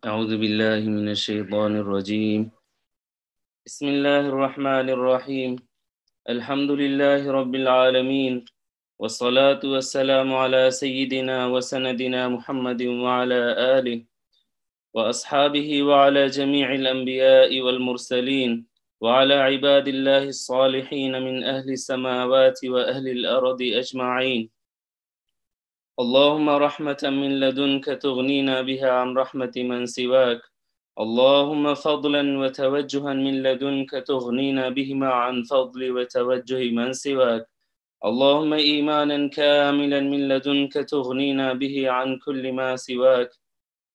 أعوذ بالله من الشيطان الرجيم. بسم الله الرحمن الرحيم. الحمد لله رب العالمين والصلاة والسلام على سيدنا وسندنا محمد وعلى آله وأصحابه وعلى جميع الأنبياء والمرسلين وعلى عباد الله الصالحين من أهل السماوات وأهل الأرض أجمعين. اللهم رحمة من لدنك تغنينا بها عن رحمة من سواك. اللهم فضلا وتوجها من لدنك تغنينا بهما عن فضل وتوجه من سواك. اللهم إيمانا كاملا من لدنك تغنينا به عن كل ما سواك.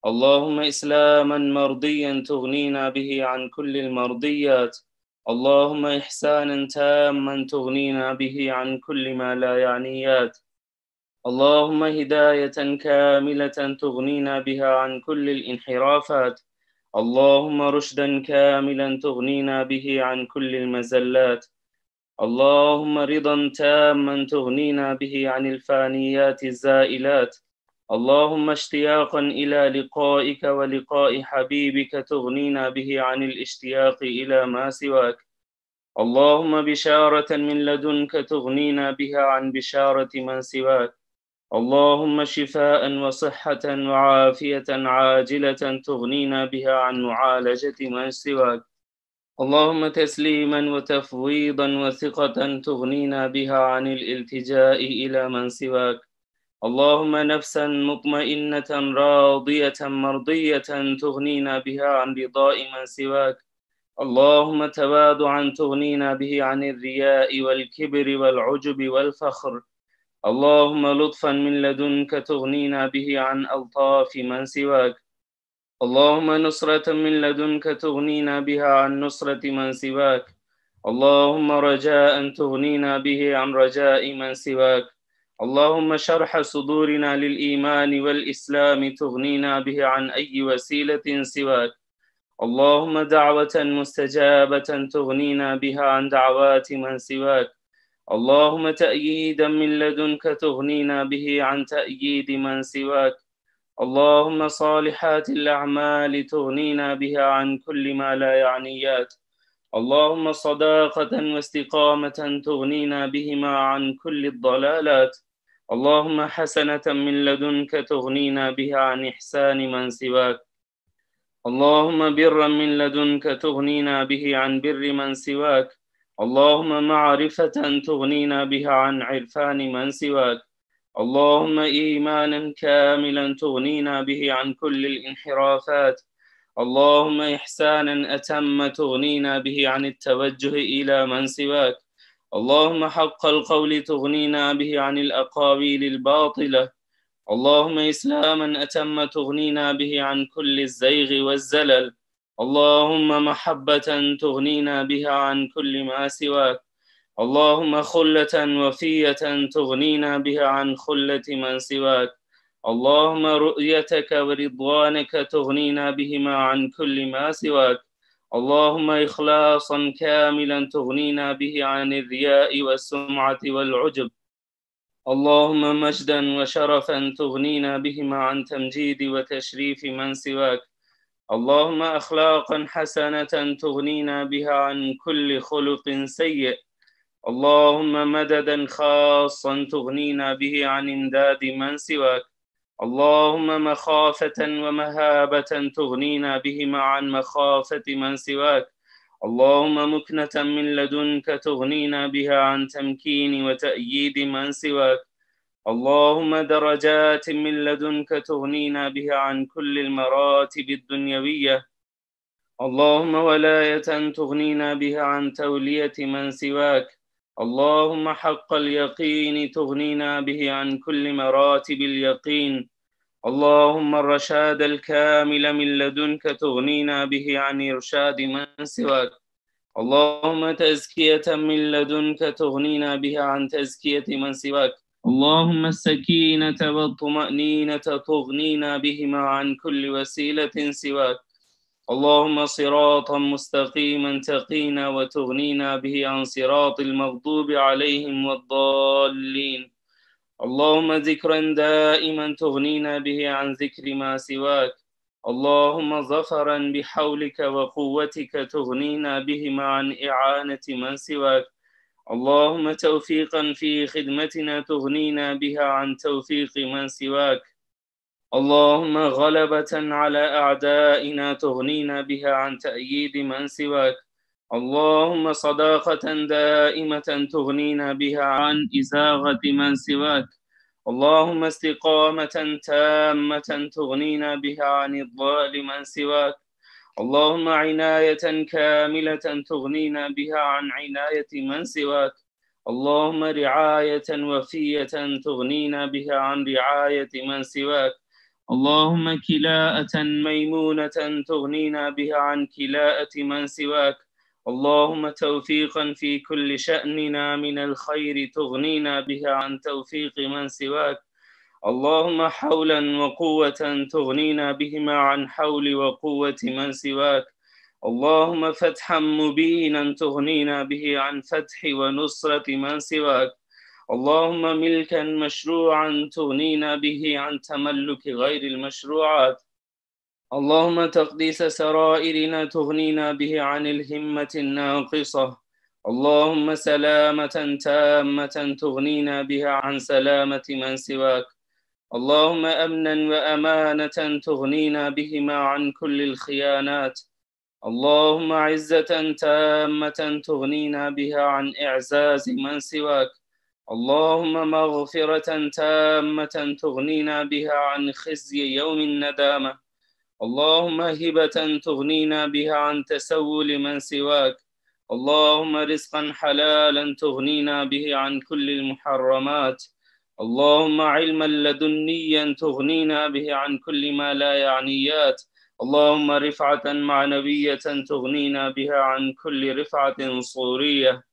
اللهم إسلاما مرضيا تغنينا به عن كل المرضيات. اللهم إحسانا تاما تغنينا به عن كل ما لا يعنيات. اللهم هداية كاملة تغنينا بها عن كل الانحرافات. اللهم رشدا كاملا تغنينا به عن كل المزلات. اللهم رضا تاما تغنينا به عن الفانيات الزائلات. اللهم اشتياقا إلى لقائك ولقاء حبيبك تغنينا به عن الاشتياق إلى ما سواك. اللهم بشارة من لدنك تغنينا بها عن بشارة من سواك. اللهم شفاء وصحة وعافية عاجلة تغنينا بها عن معالجة من سواك. اللهم تسليما وتفويضا وثقة تغنينا بها عن الالتجاء إلى من سواك. اللهم نفسا مطمئنة راضية مرضية تغنينا بها عن رضاء من سواك. اللهم تواضعا تغنينا به عن الرياء والكبر والعجب والفخر. اللهم لطفا من لدنك تغنينا به عن ألطاف من سواك. اللهم نصرة من لدنك تغنينا بها عن نصرة من سواك. اللهم رجاء تغنينا به عن رجاء من سواك. اللهم شرح صدورنا للإيمان والإسلام تغنينا به عن أي وسيلة سواك. اللهم دعوة مستجابة تغنينا بها عن دعوات من سواك. اللهم تأييدا من لدنك تغنينا به عن تأييد من سواك. اللهم صالحات الأعمال تغنينا بها عن كل ما لا يعنيات اللهم صداقة واستقامة تغنينا بهما عن كل الضلالات. اللهم حسنة من لدنك تغنينا بها عن إحسان من سواك. اللهم برا من لدنك تغنينا به عن بر من سواك. اللهم معرفة تغنينا بها عن عرفان من سواك. اللهم إيمانا كاملا تغنينا به عن كل الانحرافات. اللهم إحسانا أتم تغنينا به عن التوجه إلى من سواك. اللهم حق القول تغنينا به عن الأقاويل الباطلة. اللهم إسلاما أتم تغنينا به عن كل الزيغ والزلل. اللهم محبة تغنينا بها عن كل ما سواك. اللهم خلة وفية تغنينا بها عن خلة من سواك. اللهم رؤيتك ورضوانك تغنينا بهما عن كل ما سواك. اللهم إخلاصا كاملا تغنينا به عن الرياء والسمعة والعجب. اللهم مجدا وشرفا تغنينا بهما عن تمجيد وتشريف من سواك. اللهم أخلاقا حسنة تغنينا بها عن كل خلق سيء. اللهم مددا خاصا تغنينا به عن امداد من سواك. اللهم مخافة ومهابة تغنينا بهما عن مخافة من سواك. اللهم مكنة من لدنك تغنينا بها عن تمكين وتأييد من سواك. اللهم درجات من لدنك تغنينا بها عن كل المراتب الدنيوية. اللهم ولاية تغنينا بها عن تولية من سواك. اللهم حق اليقين تغنينا به عن كل مراتب اليقين. اللهم الرشاد الكامل من لدنك تغنينا به عن إرشاد من سواك. اللهم تزكية من لدنك تغنينا بها عن تزكية من سواك. اللهم السكينة والطمأنينة تغنينا بهما عن كل وسيلة سواك. اللهم صراطا مستقيما تقينا وتغنينا به عن صراط المغضوب عليهم والضالين. اللهم ذكرا دائما تغنينا به عن ذكر ما سواك. اللهم ظفرا بحولك وقوتك تغنينا بهما عن إعانة من سواك. اللهم توفيقا في خدمتنا تغنينا بها عن توفيق من سواك. اللهم غلبة على أعدائنا تغنينا بها عن تأييد من سواك. اللهم صداقة دائمة تغنينا بها عن إزاغة من سواك. اللهم استقامة تامة تغنينا بها عن الضال من سواك. اللهم عناية كاملة تغنينا بها عن عناية من سواك. اللهم رعاية وفية تغنينا بها عن رعاية من سواك. اللهم كلاءة ميمونة تغنينا بها عن كلاءة من سواك. اللهم توفيقا في كل شأننا من الخير تغنينا بها عن توفيق من سواك. اللهم حولا وقوة تغنينا بهما عن حول وقوة من سواك. اللهم فتحا مبينا تغنينا به عن فتح ونصرة من سواك. اللهم ملكا مشروعا تغنينا به عن تملك غير المشروعات. اللهم تقديس سرائرنا تغنينا به عن الهمة الناقصة. اللهم سلامة تامة تغنينا بها عن سلامة من سواك. اللهم أمنا وأمانة تغنينا بهما عن كل الخيانات. اللهم عزة تامة تغنينا بها عن إعزاز من سواك. اللهم مغفرة تامة تغنينا بها عن خزي يوم الندامة. اللهم هبة تغنينا بها عن تسول من سواك. اللهم رزقا حلالا تغنينا به عن كل المحرمات. اللهم علما لدنيا تغنينا به عن كل ما لا يعنيات. اللهم رفعة معنوية تغنينا بها عن كل رفعة صورية.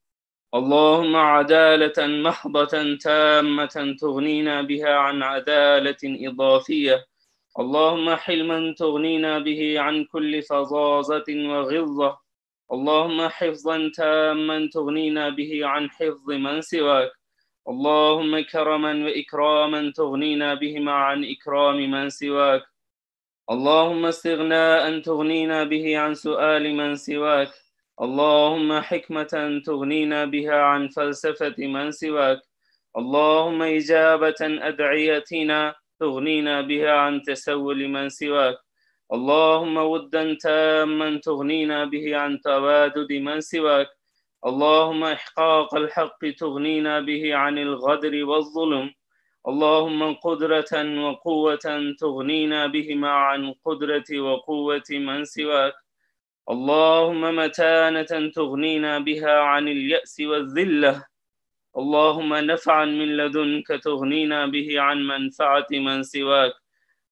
اللهم عدالة محضة تامة تغنينا بها عن عدالة إضافية. اللهم حلما تغنينا به عن كل فظاظة وغلظة اللهم حفظا تاما تغنينا به عن حفظ من سواك. اللهم كرما وإكراما تغنينا بهما عن إكرام من سواك. اللهم استغناء تغنينا به عن سؤال من سواك. اللهم حكمة تغنينا بها عن فلسفة من سواك. اللهم إجابة أدعيتنا تغنينا بها عن تسول من سواك. اللهم ودا تاما تغنينا به عن توادد من سواك. اللهم إحقاق الحق تغنينا به عن الغدر والظلم. اللهم قدرة وقوة تغنينا بهما عن قدرة وقوة من سواك. اللهم متانة تغنينا بها عن اليأس والذلة. اللهم نفعا من لدنك تغنينا به عن منفعة من سواك.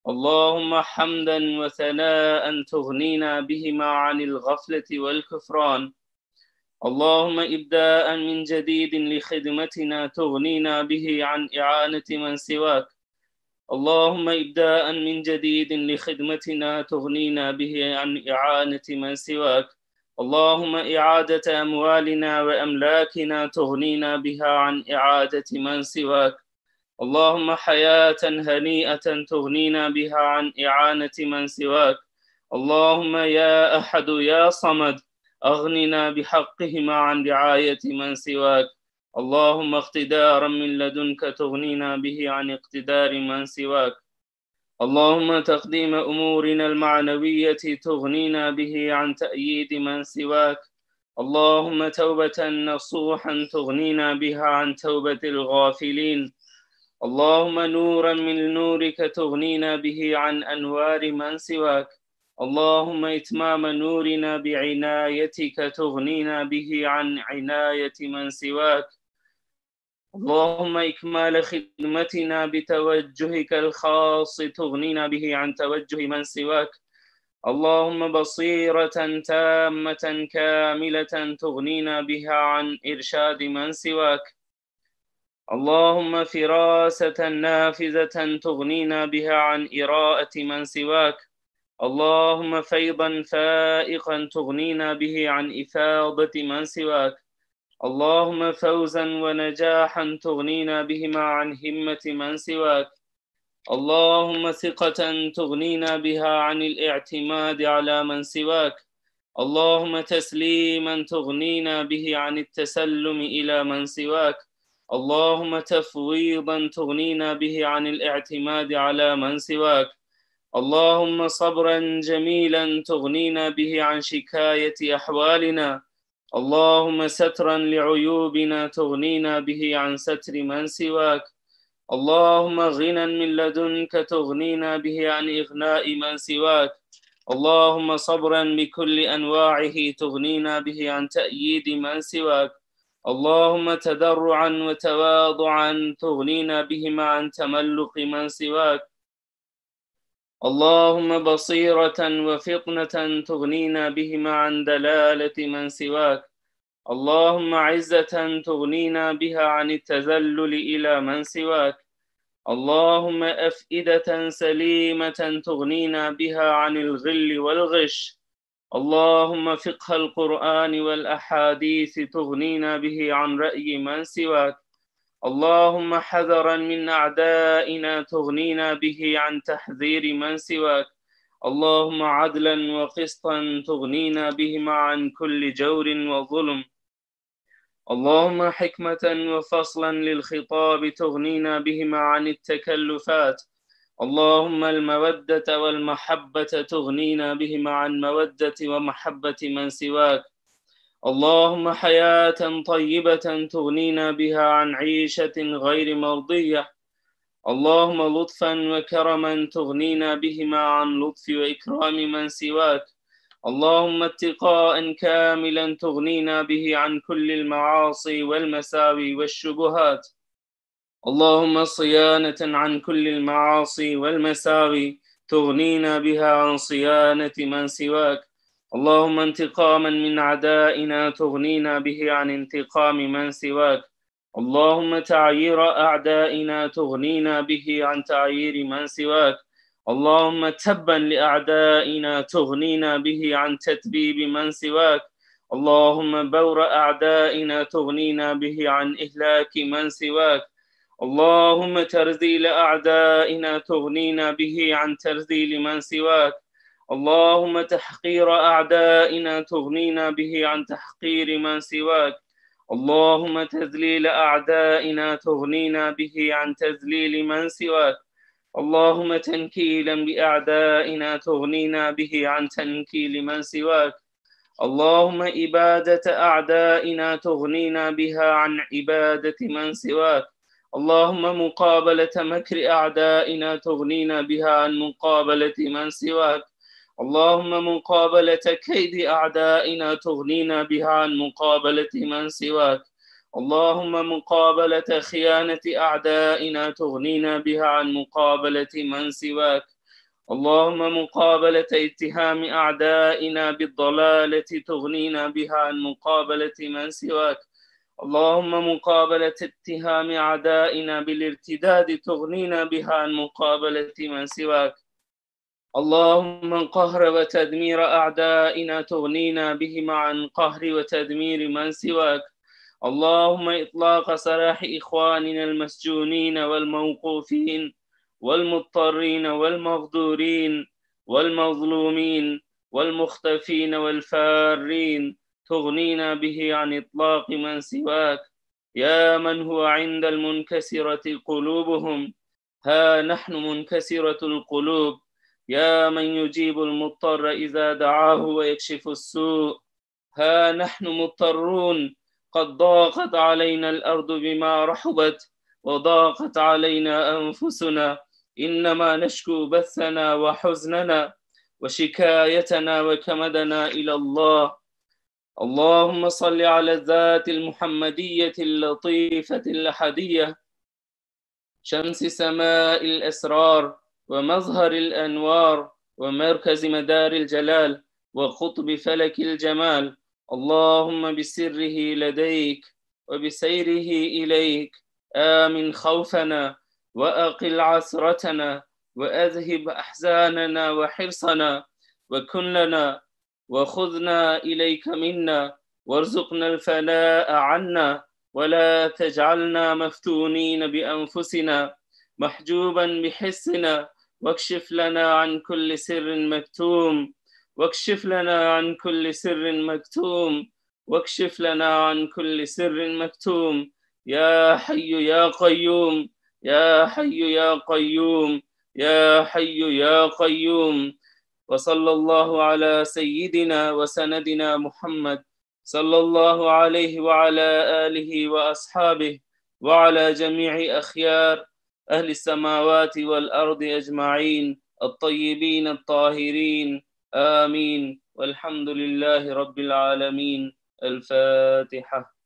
اللهم حمدا وثناء تغنينا بهما عن الغفلة والكفران. اللهم إبداء من جديد لخدمتنا تغنينا به عن إعانة من سواك. اللهم إبداء من جديد لخدمتنا تغنينا به عن إعانة من سواك. اللهم إعادة أموالنا وأملاكنا تغنينا بها عن إعادة من سواك. اللهم حياة هنيئة تغنينا بها عن إعانة من سواك. اللهم يا أحد يا صمد أغننا بحقهما عن رعاية من سواك. اللهم اقتدارا من لدنك تغنينا به عن اقتدار من سواك. اللهم تقديم أمورنا المعنوية تغنينا به عن تأييد من سواك. اللهم توبة نصوحا تغنينا بها عن توبة الغافلين. اللهم نورا من نورك تغنينا به عن أنوار من سواك. اللهم إتمام نورنا بعنايتك تغنينا به عن عناية من سواك. اللهم إكمال خدمتنا بتوجهك الخاص تغنينا به عن توجه من سواك. اللهم بصيرة تامة كاملة تغنينا بها عن إرشاد من سواك. اللهم فراسة نافذة تغنينا بها عن إراءة من سواك. اللهم فيضا فائقا تغنينا به عن إفاضة من سواك. اللهم فوزا ونجاحا تغنينا بهما عن همة من سواك. اللهم ثقة تغنينا بها عن الاعتماد على من سواك. اللهم تسليما تغنينا به عن التسلم إلى من سواك. اللهم تفويضا تغنينا به عن الاعتماد على من سواك. اللهم صبرا جميلا تغنينا به عن شكاية أحوالنا. اللهم سترا لعيوبنا تغنينا به عن ستر من سواك. اللهم غنى من لدنك تغنينا به عن إغناء من سواك. اللهم صبرا بكل أنواعه تغنينا به عن تأييد من سواك. اللهم تدرعا وتواضعا تغنينا بهما عن تملق من سواك. اللهم بصيرة وفطنة تغنينا بهما عن دلالة من سواك. اللهم عزة تغنينا بها عن التذلل إلى من سواك. اللهم أفئدة سليمة تغنينا بها عن الغل والغش. اللهم فقه القرآن والأحاديث تغنينا به عن رأي من سواك. اللهم حذرا من أعدائنا تغنينا به عن تحذير من سواك. اللهم عدلا وقسطا تغنينا بهما عن كل جور وظلم. اللهم حكمة وفصلا للخطاب تغنينا بهما عن التكلفات. اللهم المودة والمحبة تغنينا بهما عن مودة ومحبة من سواك. اللهم حياة طيبة تغنينا بها عن عيشة غير مرضية. اللهم لطفا وكرما تغنينا بهما عن لطف وإكرام من سواك. اللهم اتقاء كاملا تغنينا به عن كل المعاصي والمساوي والشبهات. اللهم صيانة عن كل المعاصي والمساوي تغنينا بها عن صيانة من سواك. اللهم انتقاما من أعدائنا تغنينا به عن انتقام من سواك. اللهم تعيير أعدائنا تغنينا به عن تعيير من سواك. اللهم تبا لأعدائنا تغنينا به عن تتبيب من سواك. اللهم بور أعدائنا تغنينا به عن إهلاك من سواك. اللهم ترذيل أعدائنا تغنينا به عن ترذيل من سواك. اللهم تحقير أعدائنا تغنينا به عن تحقير من سواك. اللهم تذليل أعدائنا تغنينا به عن تذليل من سواك. اللهم تنكيلا بأعدائنا تغنينا به عن تنكيل من سواك. اللهم إبادة أعدائنا تغنينا بها عن عبادة من سواك. اللهم مقابلة مكر أعدائنا تغنينا بها عن مقابلة من سواك. اللهم مقابلة كيد أعدائنا تغنينا بها عن مقابلة من سواك. اللهم مقابلة خيانة أعدائنا تغنينا بها عن مقابلة من سواك. اللهم مقابلة اتهام أعدائنا بالضلالة تغنينا بها عن مقابلة من سواك. اللهم مقابلة اتهام أعدائنا بالارتداد تغنينا بها عن مقابلة من سواك. اللهم قهر وتدمير أعدائنا تغنينا بهما عن قهر وتدمير من سواك. اللهم إطلاق سراح إخواننا المسجونين والموقوفين والمضطرين والمغدورين والمظلومين والمختفين والفارين. تغنينا به عن إطلاق من سواك. يا من هو عند المنكسرة قلوبهم؟ ها نحن منكسرة القلوب. يا من يجيب المضطر إذا دعاه ويكشف السوء. ها نحن مضطرون. قد ضاقت علينا الأرض بما رحبت وضاقت علينا أنفسنا. إنما نشكو بثنا وحزننا وشكايتنا وكمدنا إلى الله. اللهم صل على الذات المحمدية اللطيفة الأحدية شمس سماء الأسرار. ومظهر الأنوار ومركز مدار الجلال وقطب فلك الجمال. اللهم بسره لديك وبسيره إليك. آمن خوفنا وأقل عسرتنا وأذهب أحزاننا وحرصنا وكن لنا وخذنا إليك منا وارزقنا الفناء عنا ولا تجعلنا مفتونين بأنفسنا محجوبا بحسنا واكشف لنا عن كل سر مكتوم. واكشف لنا عن كل سر مكتوم. واكشف لنا عن كل سر مكتوم. يا حي يا قيوم. يا حي يا قيوم. يا حي يا قيوم. وصلى الله على سيدنا وسندنا محمد. صلى الله عليه وعلى آله وأصحابه. وعلى جميع أخيار. أهل السماوات والأرض أجمعين الطيبين الطاهرين. آمين. والحمد لله رب العالمين. الفاتحة.